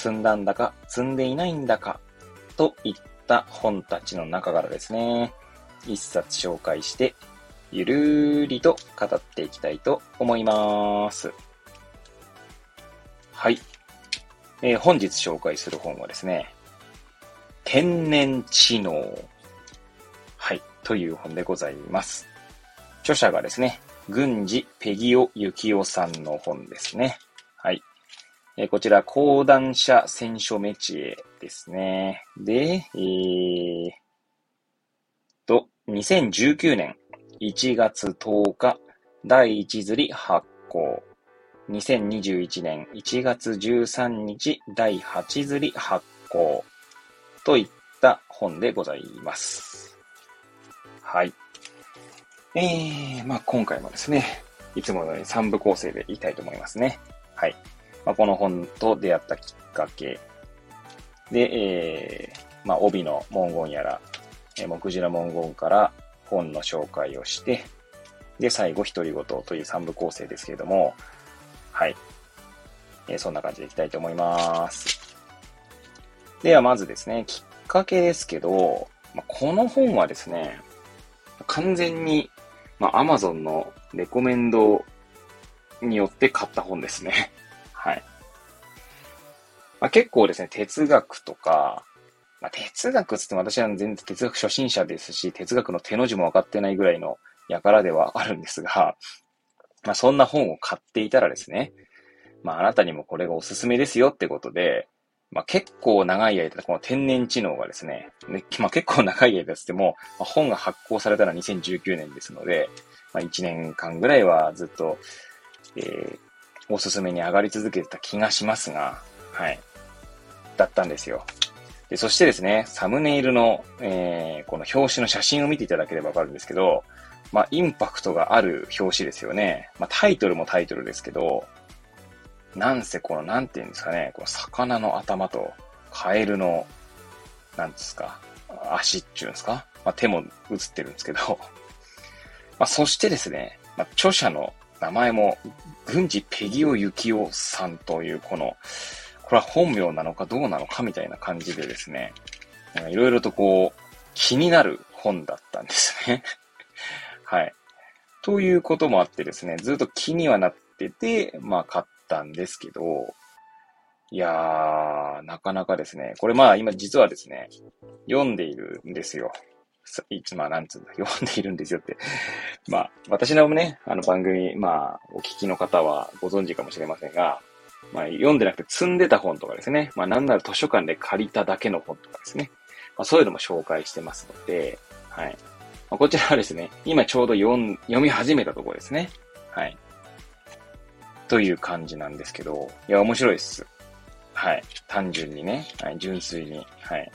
積んだんだか積んでいないんだか、といった本たちの中からですね、一冊紹介してゆるーりと語っていきたいと思います。はい。えー、本日紹介する本はですね、天然知能。はい。という本でございます。著者がですね、郡司ペギオ幸雄さんの本ですね。え、こちら、講談社選書メチエですね。で、えー、と、2019年1月10日、第1釣り発行。2021年1月13日、第8釣り発行。といった本でございます。はい。えー、まあ今回もですね、いつものように3部構成でいきたいと思いますね。はい。まあ、この本と出会ったきっかけ。で、えー、まあ帯の文言やら、えー、目次の文言から本の紹介をして、で、最後、独り言という3部構成ですけれども、はい。えー、そんな感じでいきたいと思います。では、まずですね、きっかけですけど、まあ、この本はですね、完全に、まあ、Amazon のレコメンドによって買った本ですね。はい。まあ、結構ですね、哲学とか、まあ、哲学つっても私は全然哲学初心者ですし、哲学の手の字も分かってないぐらいの輩ではあるんですが、まあ、そんな本を買っていたらですね、まあ、あなたにもこれがおすすめですよってことで、まあ、結構長い間、この天然知能がですね、ねまあ、結構長い間つっても、まあ、本が発行されたのは2019年ですので、まあ、1年間ぐらいはずっと、えー、おすすめに上がり続けてた気がしますが、はい。だったんですよ。でそしてですね、サムネイルの、えー、この表紙の写真を見ていただければわかるんですけど、まあ、インパクトがある表紙ですよね。まあ、タイトルもタイトルですけど、なんせこの、なんていうんですかね、この魚の頭とカエルの、なんですか、足っていうんですか、まあ、手も映ってるんですけど、まあ、そしてですね、まあ、著者の名前も、郡司ペギオユキオさんという、この、これは本名なのかどうなのかみたいな感じでですね、いろいろとこう、気になる本だったんですね。はい。ということもあってですね、ずっと気にはなってて、まあ買ったんですけど、いやー、なかなかですね、これまあ今実はですね、読んでいるんですよ。いつ、まあなんつうんだ、読んでいるんですよって。まあ、私のね、あの番組、まあ、お聞きの方はご存知かもしれませんが、まあ、読んでなくて積んでた本とかですね。まあ、なんなら図書館で借りただけの本とかですね。まあ、そういうのも紹介してますので、はい。まあ、こちらはですね、今ちょうど読読み始めたところですね。はい。という感じなんですけど、いや、面白いです。はい。単純にね、はい、純粋に、はい。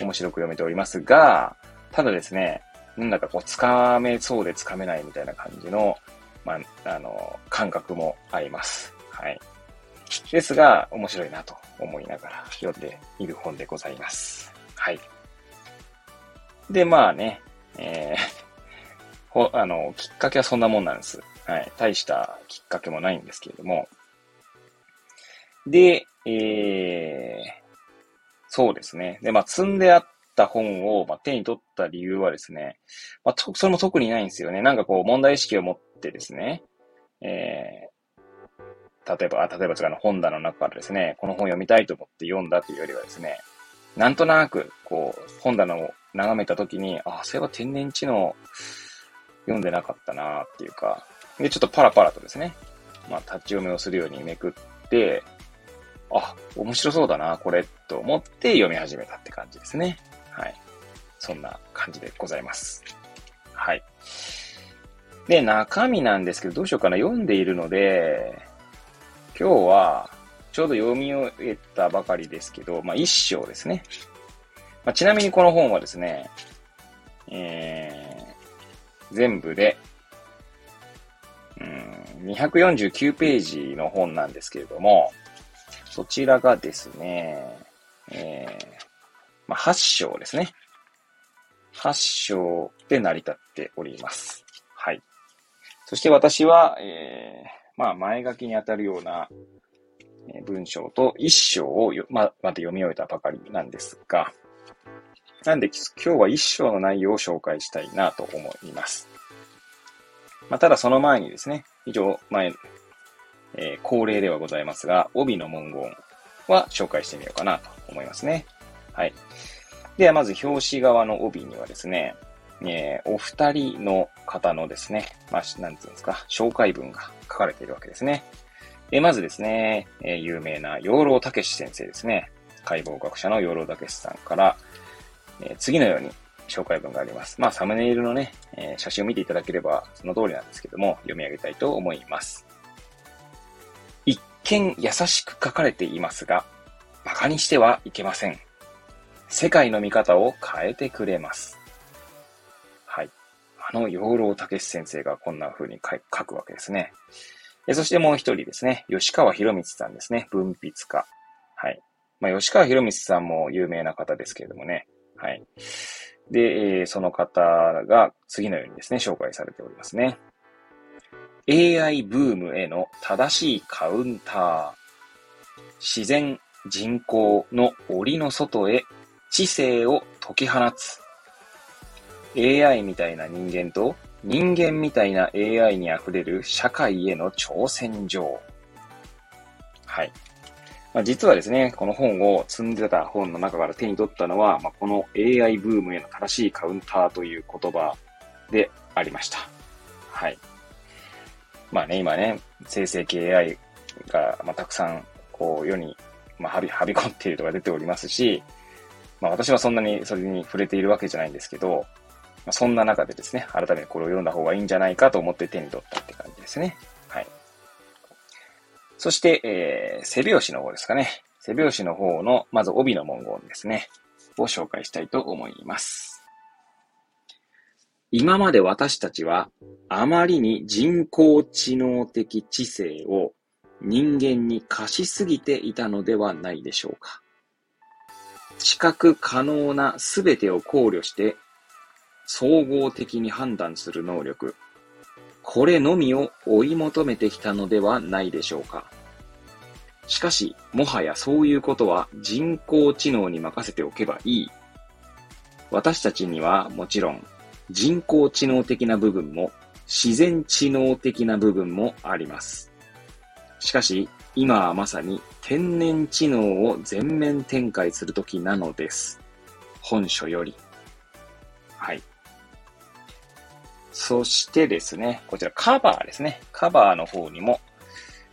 面白く読めておりますが、ただですね、なんだかこう、つかめそうでつかめないみたいな感じの、まあ、あの、感覚もあります。はい。ですが、面白いなと思いながら読んでいる本でございます。はい。で、まあね、えー、ほ、あの、きっかけはそんなもんなんです。はい。大したきっかけもないんですけれども。で、えー、そうですね。で、まあ、積んであった本を、まあ、手に取った理由はですね、まあ、それも特にないんですよね。なんかこう、問題意識を持ってですね、え例えば、例えば、の本棚の中からですね、この本読みたいと思って読んだというよりはですね、なんとなく、こう、本棚を眺めたときに、あ、そういえば天然知能読んでなかったなっていうか、で、ちょっとパラパラとですね、まあ、立ち読みをするようにめくって、あ、面白そうだな、これ、と思って読み始めたって感じですね。はい。そんな感じでございます。はい。で、中身なんですけど、どうしようかな。読んでいるので、今日は、ちょうど読み終えたばかりですけど、まあ、一章ですね。まあ、ちなみにこの本はですね、えー、全部で、うん、249ページの本なんですけれども、そちらがですね、えー、まあ、8章ですね。8章で成り立っております。はい。そして私は、えー、まあ、前書きにあたるような文章と一章をま、また読み終えたばかりなんですが、なんで今日は一章の内容を紹介したいなと思います。まあ、ただその前にですね、以上前、えー、恒例ではございますが、帯の文言は紹介してみようかなと思いますね。はい。ではまず表紙側の帯にはですね、えー、お二人の方のですね、まあ、なんていうんですか、紹介文が書かれているわけですね。えー、まずですね、えー、有名な養老武史先生ですね。解剖学者の養老武史さんから、えー、次のように紹介文があります。まあ、サムネイルのね、えー、写真を見ていただければその通りなんですけども、読み上げたいと思います。一見優しく書かれていますが、馬鹿にしてはいけません。世界の見方を変えてくれます。はい。あの養老武先生がこんな風に書くわけですね。そしてもう一人ですね、吉川博光さんですね、文筆家。はい。まあ、吉川博光さんも有名な方ですけれどもね。はい。で、えー、その方が次のようにですね、紹介されておりますね。AI ブームへの正しいカウンター。自然、人口の檻の外へ知性を解き放つ。AI みたいな人間と人間みたいな AI に溢れる社会への挑戦状。はい。まあ、実はですね、この本を積んでた本の中から手に取ったのは、まあ、この AI ブームへの正しいカウンターという言葉でありました。はい。まあね、今ね、生成系 AI が、まあ、たくさん、こう、世に、まあ、はび、はび込んでいるとか出ておりますし、まあ私はそんなにそれに触れているわけじゃないんですけど、まあ、そんな中でですね、改めてこれを読んだ方がいいんじゃないかと思って手に取ったって感じですね。はい。そして、えー、背拍子の方ですかね。背拍子の方の、まず帯の文言ですね。を紹介したいと思います。今まで私たちは、あまりに人工知能的知性を人間に貸しすぎていたのではないでしょうか。知覚可能なすべてを考慮して総合的に判断する能力、これのみを追い求めてきたのではないでしょうか。しかし、もはやそういうことは人工知能に任せておけばいい。私たちにはもちろん人工知能的な部分も自然知能的な部分もあります。しかし、今はまさに天然知能を全面展開するときなのです。本書より。はい。そしてですね、こちらカバーですね。カバーの方にも、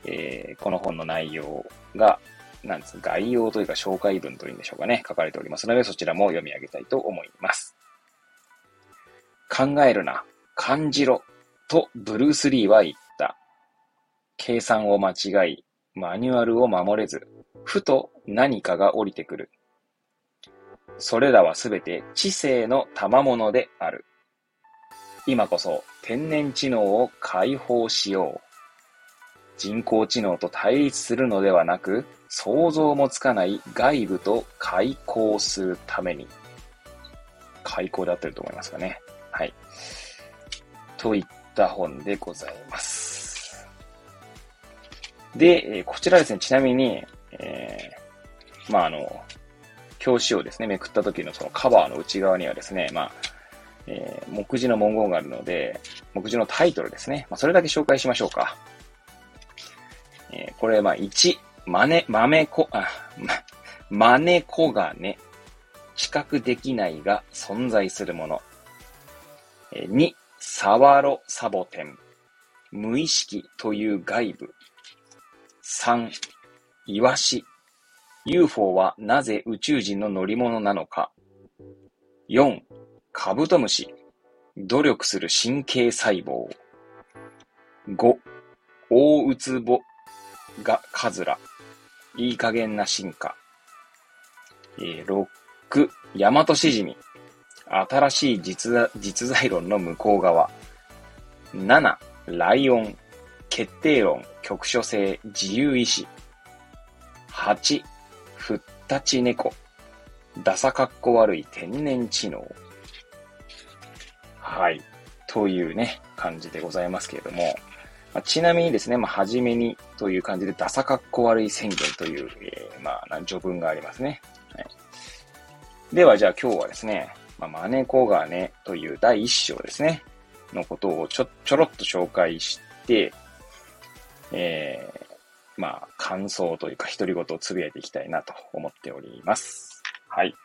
えー、この本の内容が、なんです概要というか紹介文というんでしょうかね、書かれておりますので、そちらも読み上げたいと思います。考えるな、感じろ、とブルース・リーは言った。計算を間違い、マニュアルを守れず、ふと何かが降りてくる。それらはすべて知性の賜物である。今こそ天然知能を解放しよう。人工知能と対立するのではなく、想像もつかない外部と開口するために。開口で合ってると思いますかね。はい。といった本でございます。で、えこちらですね、ちなみに、えー、まあ、あの、表紙をですね、めくった時のそのカバーの内側にはですね、まあ、えー、目次の文言があるので、目次のタイトルですね。まあ、それだけ紹介しましょうか。えー、これ、まあ、1、まね、まめこ、あ、ま、まねこがね。知覚できないが存在するもの。えー、2、さわろサボテン。無意識という外部。3、イワシ。UFO はなぜ宇宙人の乗り物なのか。4、カブトムシ。努力する神経細胞。5、大ウツボがカズラ。いい加減な進化。えー、6、大和しじみ。新しい実実在論の向こう側。7、ライオン。決定論、局所性、自由意志。8、ふったち猫。ダサかっこ悪い天然知能。はい。というね、感じでございますけれども。まあ、ちなみにですね、まあ、はじめにという感じで、ダサかっこ悪い宣言という、えー、まあ、序文がありますね。はい、では、じゃあ今日はですね、まあ、マネコガネという第一章ですね、のことをちょ、ちょろっと紹介して、えー、まあ、感想というか、独り言をつぶやいていきたいなと思っております。はい。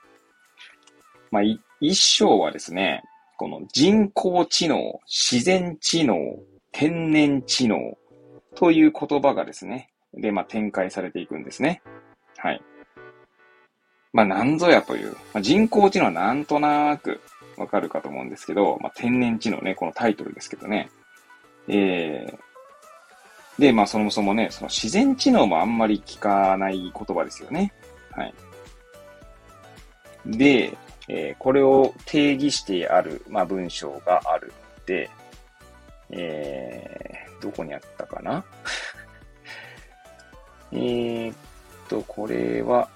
まあ、一章はですね、この人工知能、自然知能、天然知能という言葉がですね、で、まあ、展開されていくんですね。はい。まあ、なんぞやという、まあ、人工知能はなんとなくわかるかと思うんですけど、まあ、天然知能ね、このタイトルですけどね。えー、で、まあ、そもそもね、その自然知能もあんまり聞かない言葉ですよね。はい。で、えー、これを定義してある、まあ、文章があるで、えー、どこにあったかな？えっと、これは、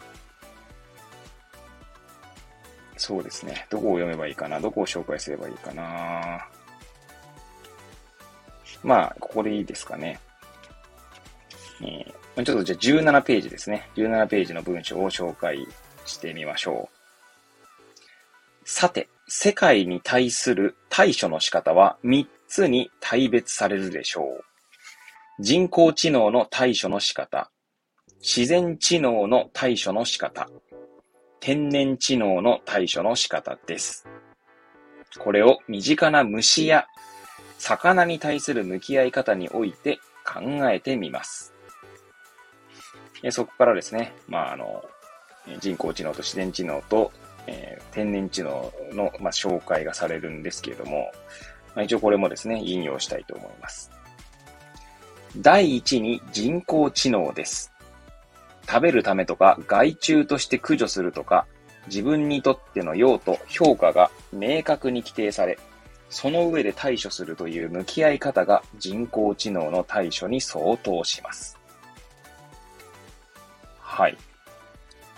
そうですね。どこを読めばいいかな？どこを紹介すればいいかな？まあ、ここでいいですかね。えー、ちょっとじゃあ17ページですね。17ページの文章を紹介してみましょう。さて、世界に対する対処の仕方は3つに大別されるでしょう。人工知能の対処の仕方、自然知能の対処の仕方、天然知能の対処の仕方です。これを身近な虫や魚に対する向き合い方において考えてみます。そこからですね、まあ、あの、人工知能と自然知能と、えー、天然知能の、まあ、紹介がされるんですけれども、まあ、一応これもですね、引用したいと思います。第一に人工知能です。食べるためとか害虫として駆除するとか、自分にとっての用途、評価が明確に規定され、その上で対処するという向き合い方が人工知能の対処に相当します。はい。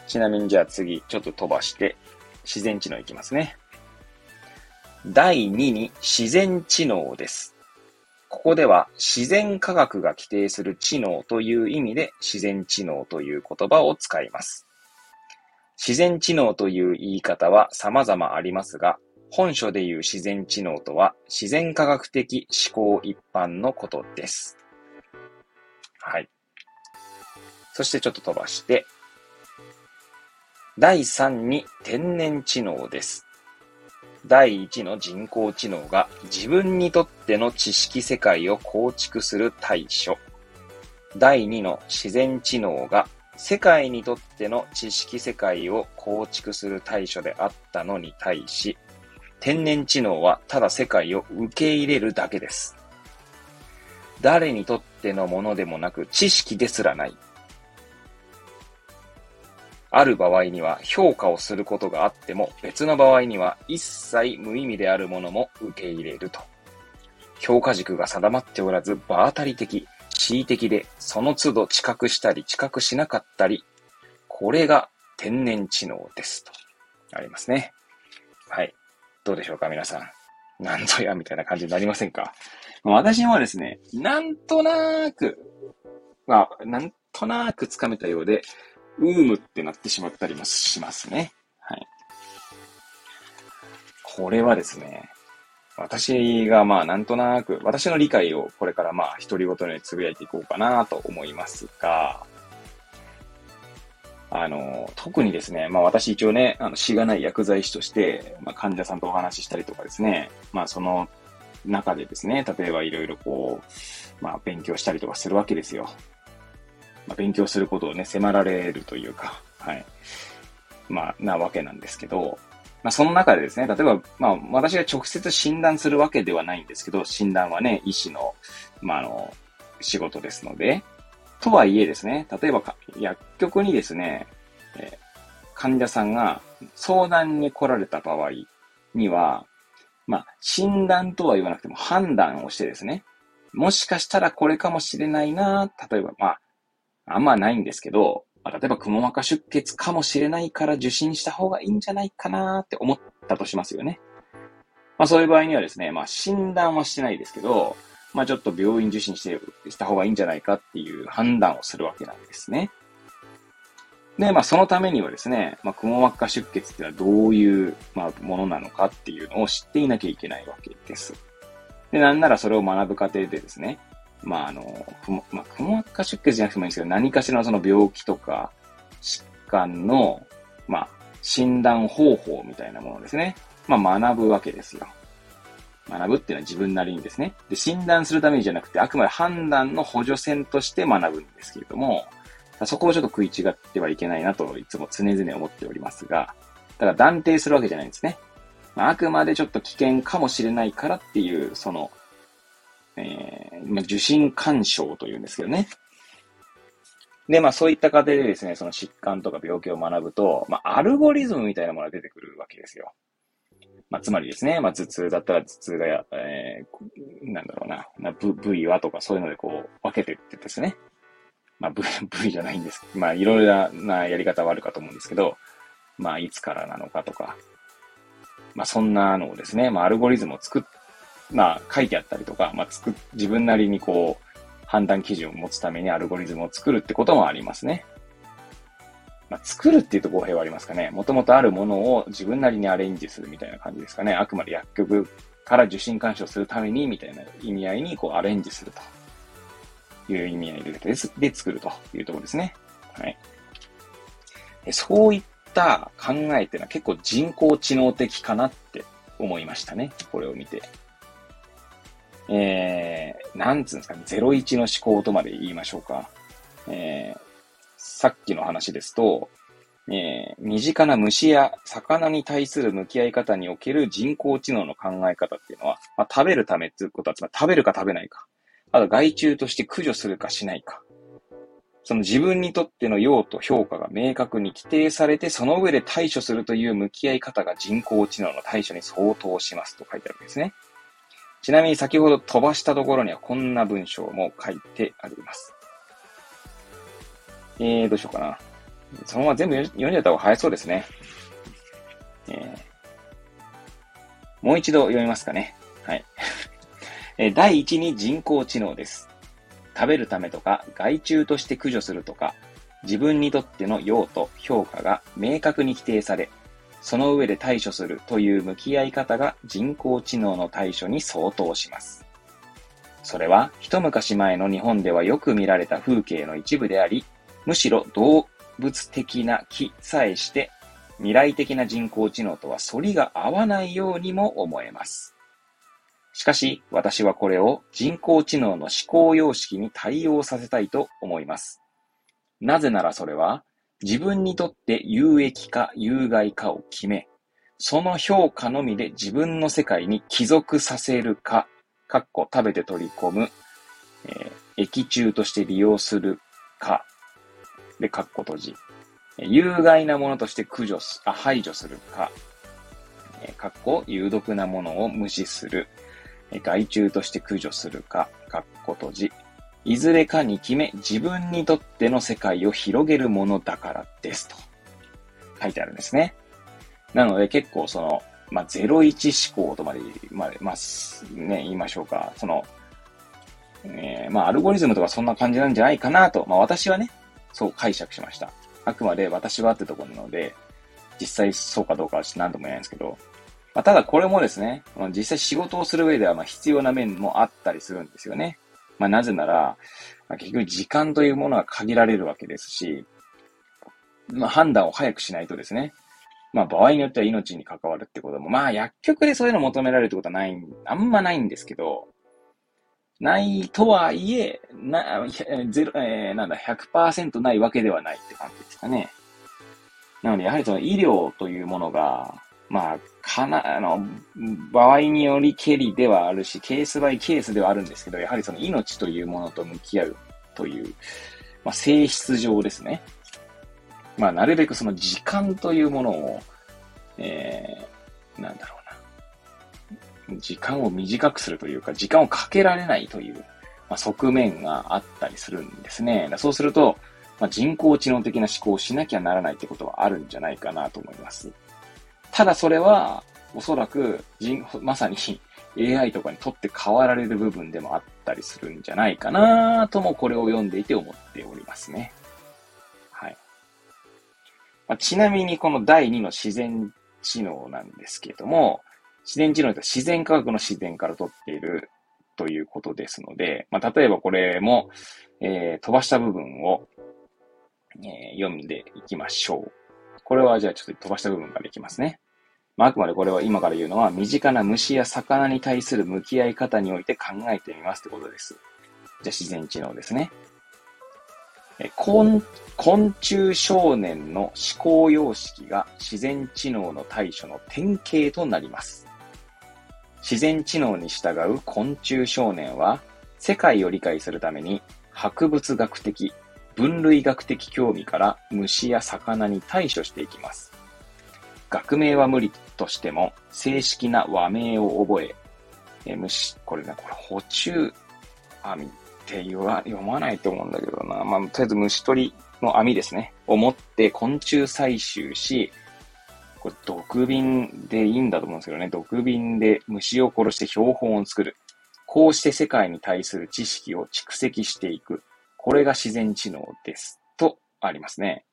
ちなみにじゃあ次、ちょっと飛ばして、自然知能いきますね。第2に自然知能です。ここでは自然科学が規定する知能という意味で自然知能という言葉を使います。自然知能という言い方は様々ありますが、本書でいう自然知能とは自然科学的思考一般のことです。はい。そしてちょっと飛ばして、第3に天然知能です。第一の人工知能が自分にとっての知識世界を構築する対処。第二の自然知能が世界にとっての知識世界を構築する対処であったのに対し、天然知能はただ世界を受け入れるだけです。誰にとってのものでもなく知識ですらない。ある場合には評価をすることがあっても、別の場合には一切無意味であるものも受け入れると。評価軸が定まっておらず、場当たり的、恣意的で、その都度知覚したり知覚しなかったり、これが天然知能ですと。ありますね。はい。どうでしょうか、皆さん。なんぞや、みたいな感じになりませんか？私はですね、なんとなーく、まあ、なんとなーくつかめたようで、うーむってなってしまったりもしますね。はい。これはですね、私がまあなんとなく、私の理解をこれからまあ独り言につぶやいていこうかなと思いますが、あの、特にですね、まあ私一応ね、あの、しがない薬剤師として、まあ患者さんとお話ししたりとかですね、まあその中でですね、例えばいろいろこう、まあ勉強したりとかするわけですよ。まあ、勉強することをね、迫られるというか、はい。まあ、なわけなんですけど、まあ、その中でですね、例えば、まあ、私が直接診断するわけではないんですけど、診断はね、医師の、まあ、あの、仕事ですので、とはいえですね、例えば薬局にですね、えー、患者さんが相談に来られた場合には、まあ、診断とは言わなくても判断をしてですね、もしかしたらこれかもしれないな、例えば、まあ、あんまないんですけど、まあ、例えば、くも膜下出血かもしれないから受診した方がいいんじゃないかなって思ったとしますよね。まあ、そういう場合にはですね、まあ、診断はしてないですけど、まあ、ちょっと病院受診して、した方がいいんじゃないかっていう判断をするわけなんですね。で、まあ、そのためにはですね、まあ、くも膜下出血ってのはどういう、まあ、ものなのかっていうのを知っていなきゃいけないわけです。で、なんならそれを学ぶ過程でですね、まあ、あの、くも、まあ、くも膜下出血じゃなくてもいいんですけど、何かしらのその病気とか、疾患の、まあ、診断方法みたいなものですね。まあ、学ぶわけですよ。学ぶっていうのは自分なりにですね。で、診断するためにじゃなくて、あくまで判断の補助線として学ぶんですけれども、そこをちょっと食い違ってはいけないなといつも常々思っておりますが、ただ断定するわけじゃないんですね。まあ、あくまでちょっと危険かもしれないからっていう、その、えー、ま、受診干渉というんですけどね。で、まあそういった過程でですね、その疾患とか病気を学ぶと、まあアルゴリズムみたいなものが出てくるわけですよ。まあつまりですね、まあ頭痛だったら頭痛がや、えー、なんだろうな、な部部位はとかそういうのでこう分けてってですね。まあ部 部位じゃないんです。まあいろいろなやり方はあるかと思うんですけど、まあいつからなのかとか、まあそんなのをですね、まあアルゴリズムを作っ、まあ書いてあったりとか、まあ作っ、自分なりにこう、判断基準を持つためにアルゴリズムを作るってこともありますね。まあ、作るっていうと語弊はありますかね。もともとあるものを自分なりにアレンジするみたいな感じですかね。あくまで薬局から受診干渉するためにみたいな意味合いにこうアレンジするという意味合いでで作るというところですね。はい。そういった考えっていうのは結構人工知能的かなって思いましたね。これを見て。えー、なんつうんですかね、01の思考とまで言いましょうか。えー、さっきの話ですと、えー、身近な虫や魚に対する向き合い方における人工知能の考え方っていうのは、まあ、食べるためっていうことは、つまり食べるか食べないか、あと害虫として駆除するかしないか、その自分にとっての用途評価が明確に規定されて、その上で対処するという向き合い方が人工知能の対処に相当しますと書いてあるわけですね。ちなみに先ほど飛ばしたところにはこんな文章も書いてあります。えー、どうしようかな。そのまま全部読んじゃった方が早そうですね。えー、もう一度読みますかね。はい。え第一に人工知能です。食べるためとか、害虫として駆除するとか、自分にとっての用途、評価が明確に規定され、その上で対処するという向き合い方が人工知能の対処に相当します。それは一昔前の日本ではよく見られた風景の一部であり、むしろ動物的な気さえして未来的な人工知能とは反りが合わないようにも思えます。しかし、私はこれを人工知能の思考様式に対応させたいと思います。なぜならそれは、自分にとって有益か有害かを決め、その評価のみで自分の世界に帰属させるか、かっこ食べて取り込む、えー、液中として利用するか、で、かっこ閉じ。有害なものとして駆除す、あ排除するか、えー、かっこ有毒なものを無視する、害虫として駆除するか、かっこ閉じ。いずれかに決め、自分にとっての世界を広げるものだからですと書いてあるんですね。なので結構その、まあ、01思考とまで、まあ、まあ、ね、言いましょうか。その、えー、まあ、アルゴリズムとかそんな感じなんじゃないかなと、まあ、私はね、そう解釈しました。あくまで私はってところなので、実際そうかどうかは何とも言えないんですけど、まあ、ただこれもですね、実際仕事をする上ではま必要な面もあったりするんですよね。まあ、なぜなら、まあ、結局時間というものが限られるわけですし、まあ、判断を早くしないとですね、まあ、場合によっては命に関わるってことも、まあ、薬局でそういうの求められるってことはない、あんまないんですけど、ないとはいえ、な、ゼロ、えー、なんだ、100%ないわけではないって感じですかね。なので、やはりその医療というものが、まあ、かな、あの、場合によりけりではあるし、ケースバイケースではあるんですけど、やはりその命というものと向き合うというまあ、性質上ですね。まあ、なるべくその時間というものを、えー、なんだろうな。時間を短くするというか、時間をかけられないという、まあ、側面があったりするんですね。そうすると、まあ、人工知能的な思考をしなきゃならないってことはあるんじゃないかなと思います。ただそれは、おそらく人、まさに AI とかにとって変わられる部分でもあったりするんじゃないかなともこれを読んでいて思っておりますね。はい。まあ、ちなみにこの第2の自然知能なんですけども、自然知能とは自然科学の自然から取っているということですので、まあ、例えばこれも、えー、飛ばした部分を、えー、読んでいきましょう。これはじゃあちょっと飛ばした部分からいきますね。まあ、あくまでこれは今から言うのは、身近な虫や魚に対する向き合い方において考えてみますってことです。じゃあ自然知能ですね。え昆昆虫少年の思考様式が自然知能の対処の典型となります。自然知能に従う昆虫少年は、世界を理解するために博物学的、分類学的興味から虫や魚に対処していきます。学名は無理としても、正式な和名を覚え、え虫、これね、これ、補充網って言わ、読まないと思うんだけどな。まあ、とりあえず虫取りの網ですね。を持って昆虫採集し、これ、毒瓶でいいんだと思うんですけどね。毒瓶で虫を殺して標本を作る。こうして世界に対する知識を蓄積していく。これが自然知能です。と、ありますね。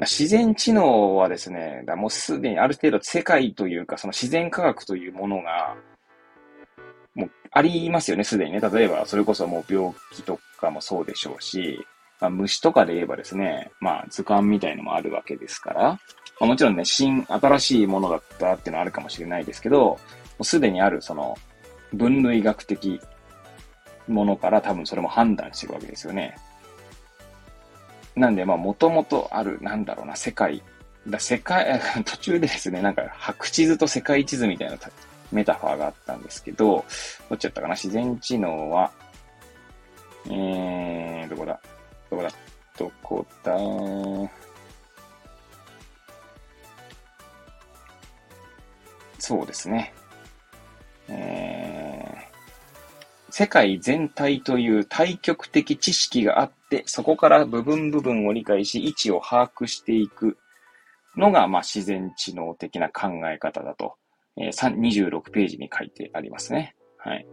自然知能はですね、もうすでにある程度世界というか、その自然科学というものが、もうありますよね、すでにね。例えば、それこそもう病気とかもそうでしょうし、まあ、虫とかで言えばですね、まあ図鑑みたいのもあるわけですから、まあ、もちろんね、新、新しいものだったっていうのはあるかもしれないですけど、もうすでにあるその分類学的ものから多分それも判断してるわけですよね。なんで、まあ、もともとある、なんだろうな、世界。だ世界、途中でですね、なんか、白地図と世界地図みたいなメタファーがあったんですけど、どっちだったかな自然知能は、えー、どこだ？どこだ？どこだ？そうですね。世界全体という対極的知識があって、そこから部分部分を理解し、位置を把握していくのが、まあ、自然知能的な考え方だと、えー、26ページに書いてありますね。はい。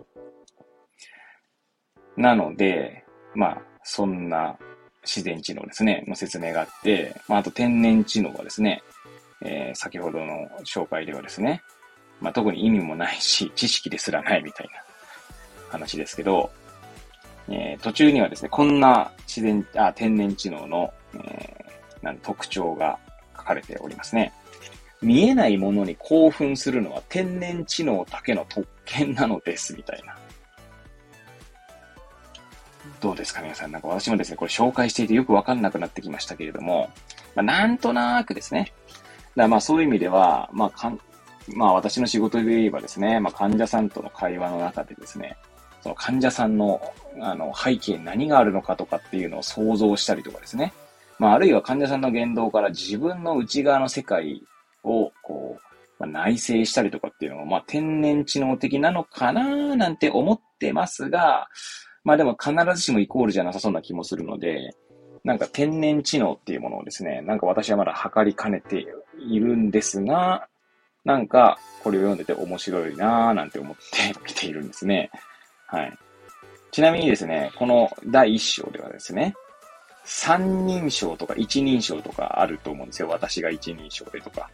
なので、まあ、そんな自然知能ですね、の説明があって、まあ、あと天然知能はですね、えー、先ほどの紹介ではですね、まあ、特に意味もないし、知識ですらないみたいな話ですけど、えー、途中にはですね、こんな自然、あ、天然知能の、えー、なん特徴が書かれておりますね。見えないものに興奮するのは天然知能だけの特権なのです、みたいな。どうですか皆さん。なんか私もですね、これ紹介していてよくわかんなくなってきましたけれども、まあ、なんとなくですね。だまあそういう意味では、まあかん、まあ私の仕事で言えばですね、まあ患者さんとの会話の中でですね、その患者さんのあの背景に何があるのかとかっていうのを想像したりとかですね。まあ、あるいは患者さんの言動から自分の内側の世界を、こう、まあ、内省したりとかっていうのも、まあ、天然知能的なのかななんて思ってますが、まあでも必ずしもイコールじゃなさそうな気もするので、なんか天然知能っていうものをですね、なんか私はまだ測りかねているんですが、なんかこれを読んでて面白いなぁなんて思って見ているんですね。はい。ちなみにですね、この第一章ではですね、三人称とか一人称とかあると思うんですよ。私が一人称でとか。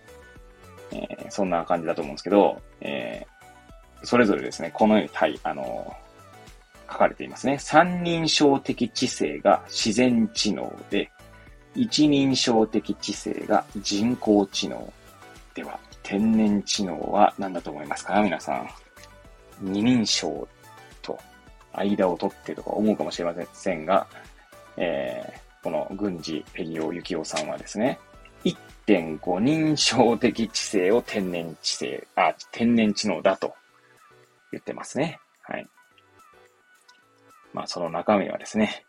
えー、そんな感じだと思うんですけど、えー、それぞれですね、このように、はい、あのー、書かれていますね。三人称的知性が自然知能で、一人称的知性が人工知能。では、天然知能は何だと思いますか？皆さん。二人称間を取ってとか思うかもしれませんが、えー、この軍事ペリオ・ユキオさんはですね、1.5人称的知性を天然知性、あ、天然知能だと言ってますね。はい。まあ、その中身はですね、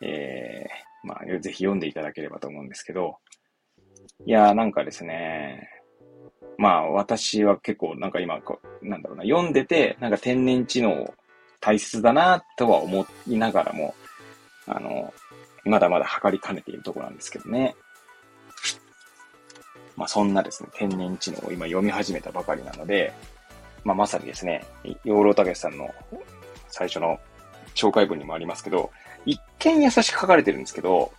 えー、まあ、ぜひ読んでいただければと思うんですけど、いやーなんかですね、まあ私は結構なんか今、なんだろうな、読んでて、なんか天然知能大切だなとは思いながらも、あの、まだまだ測りかねているところなんですけどね。まあそんなですね、天然知能を今読み始めたばかりなので、まあまさにですね、養老たさんの最初の紹介文にもありますけど、一見優しく書かれてるんですけど、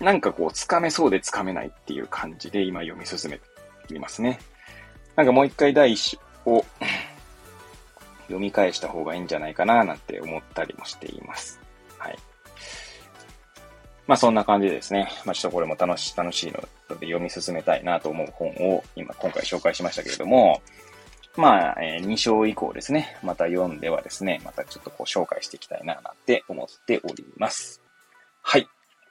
なんかこう、つかめそうでつかめないっていう感じで今読み進めていますね。なんかもう一回第一章を読み返した方がいいんじゃないかななんて思ったりもしています。はい。まあそんな感じでですね。まあちょっとこれも楽し、楽しいので読み進めたいなと思う本を今、今回紹介しましたけれども、まあ、えー、2章以降ですね。また読んではですね、またちょっとこう紹介していきたいななんて思っております。はい。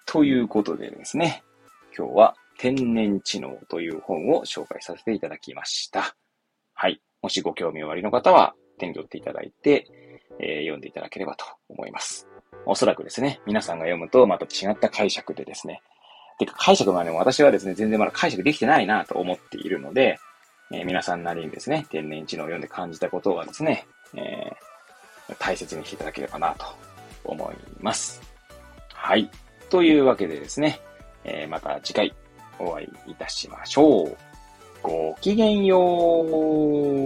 ということでですね、今日は天然知能という本を紹介させていただきました。はい。もしご興味おありの方は手に取っていただいて、えー、読んでいただければと思います。おそらくですね、皆さんが読むとまた違った解釈でですね、てか解釈までも私はですね、全然まだ解釈できてないなと思っているので、えー、皆さんなりにですね、天然知能を読んで感じたことはですね、えー、大切にしていただければなと思います。はい。というわけでですね、えー、また次回お会いいたしましょう。ごきげんよう。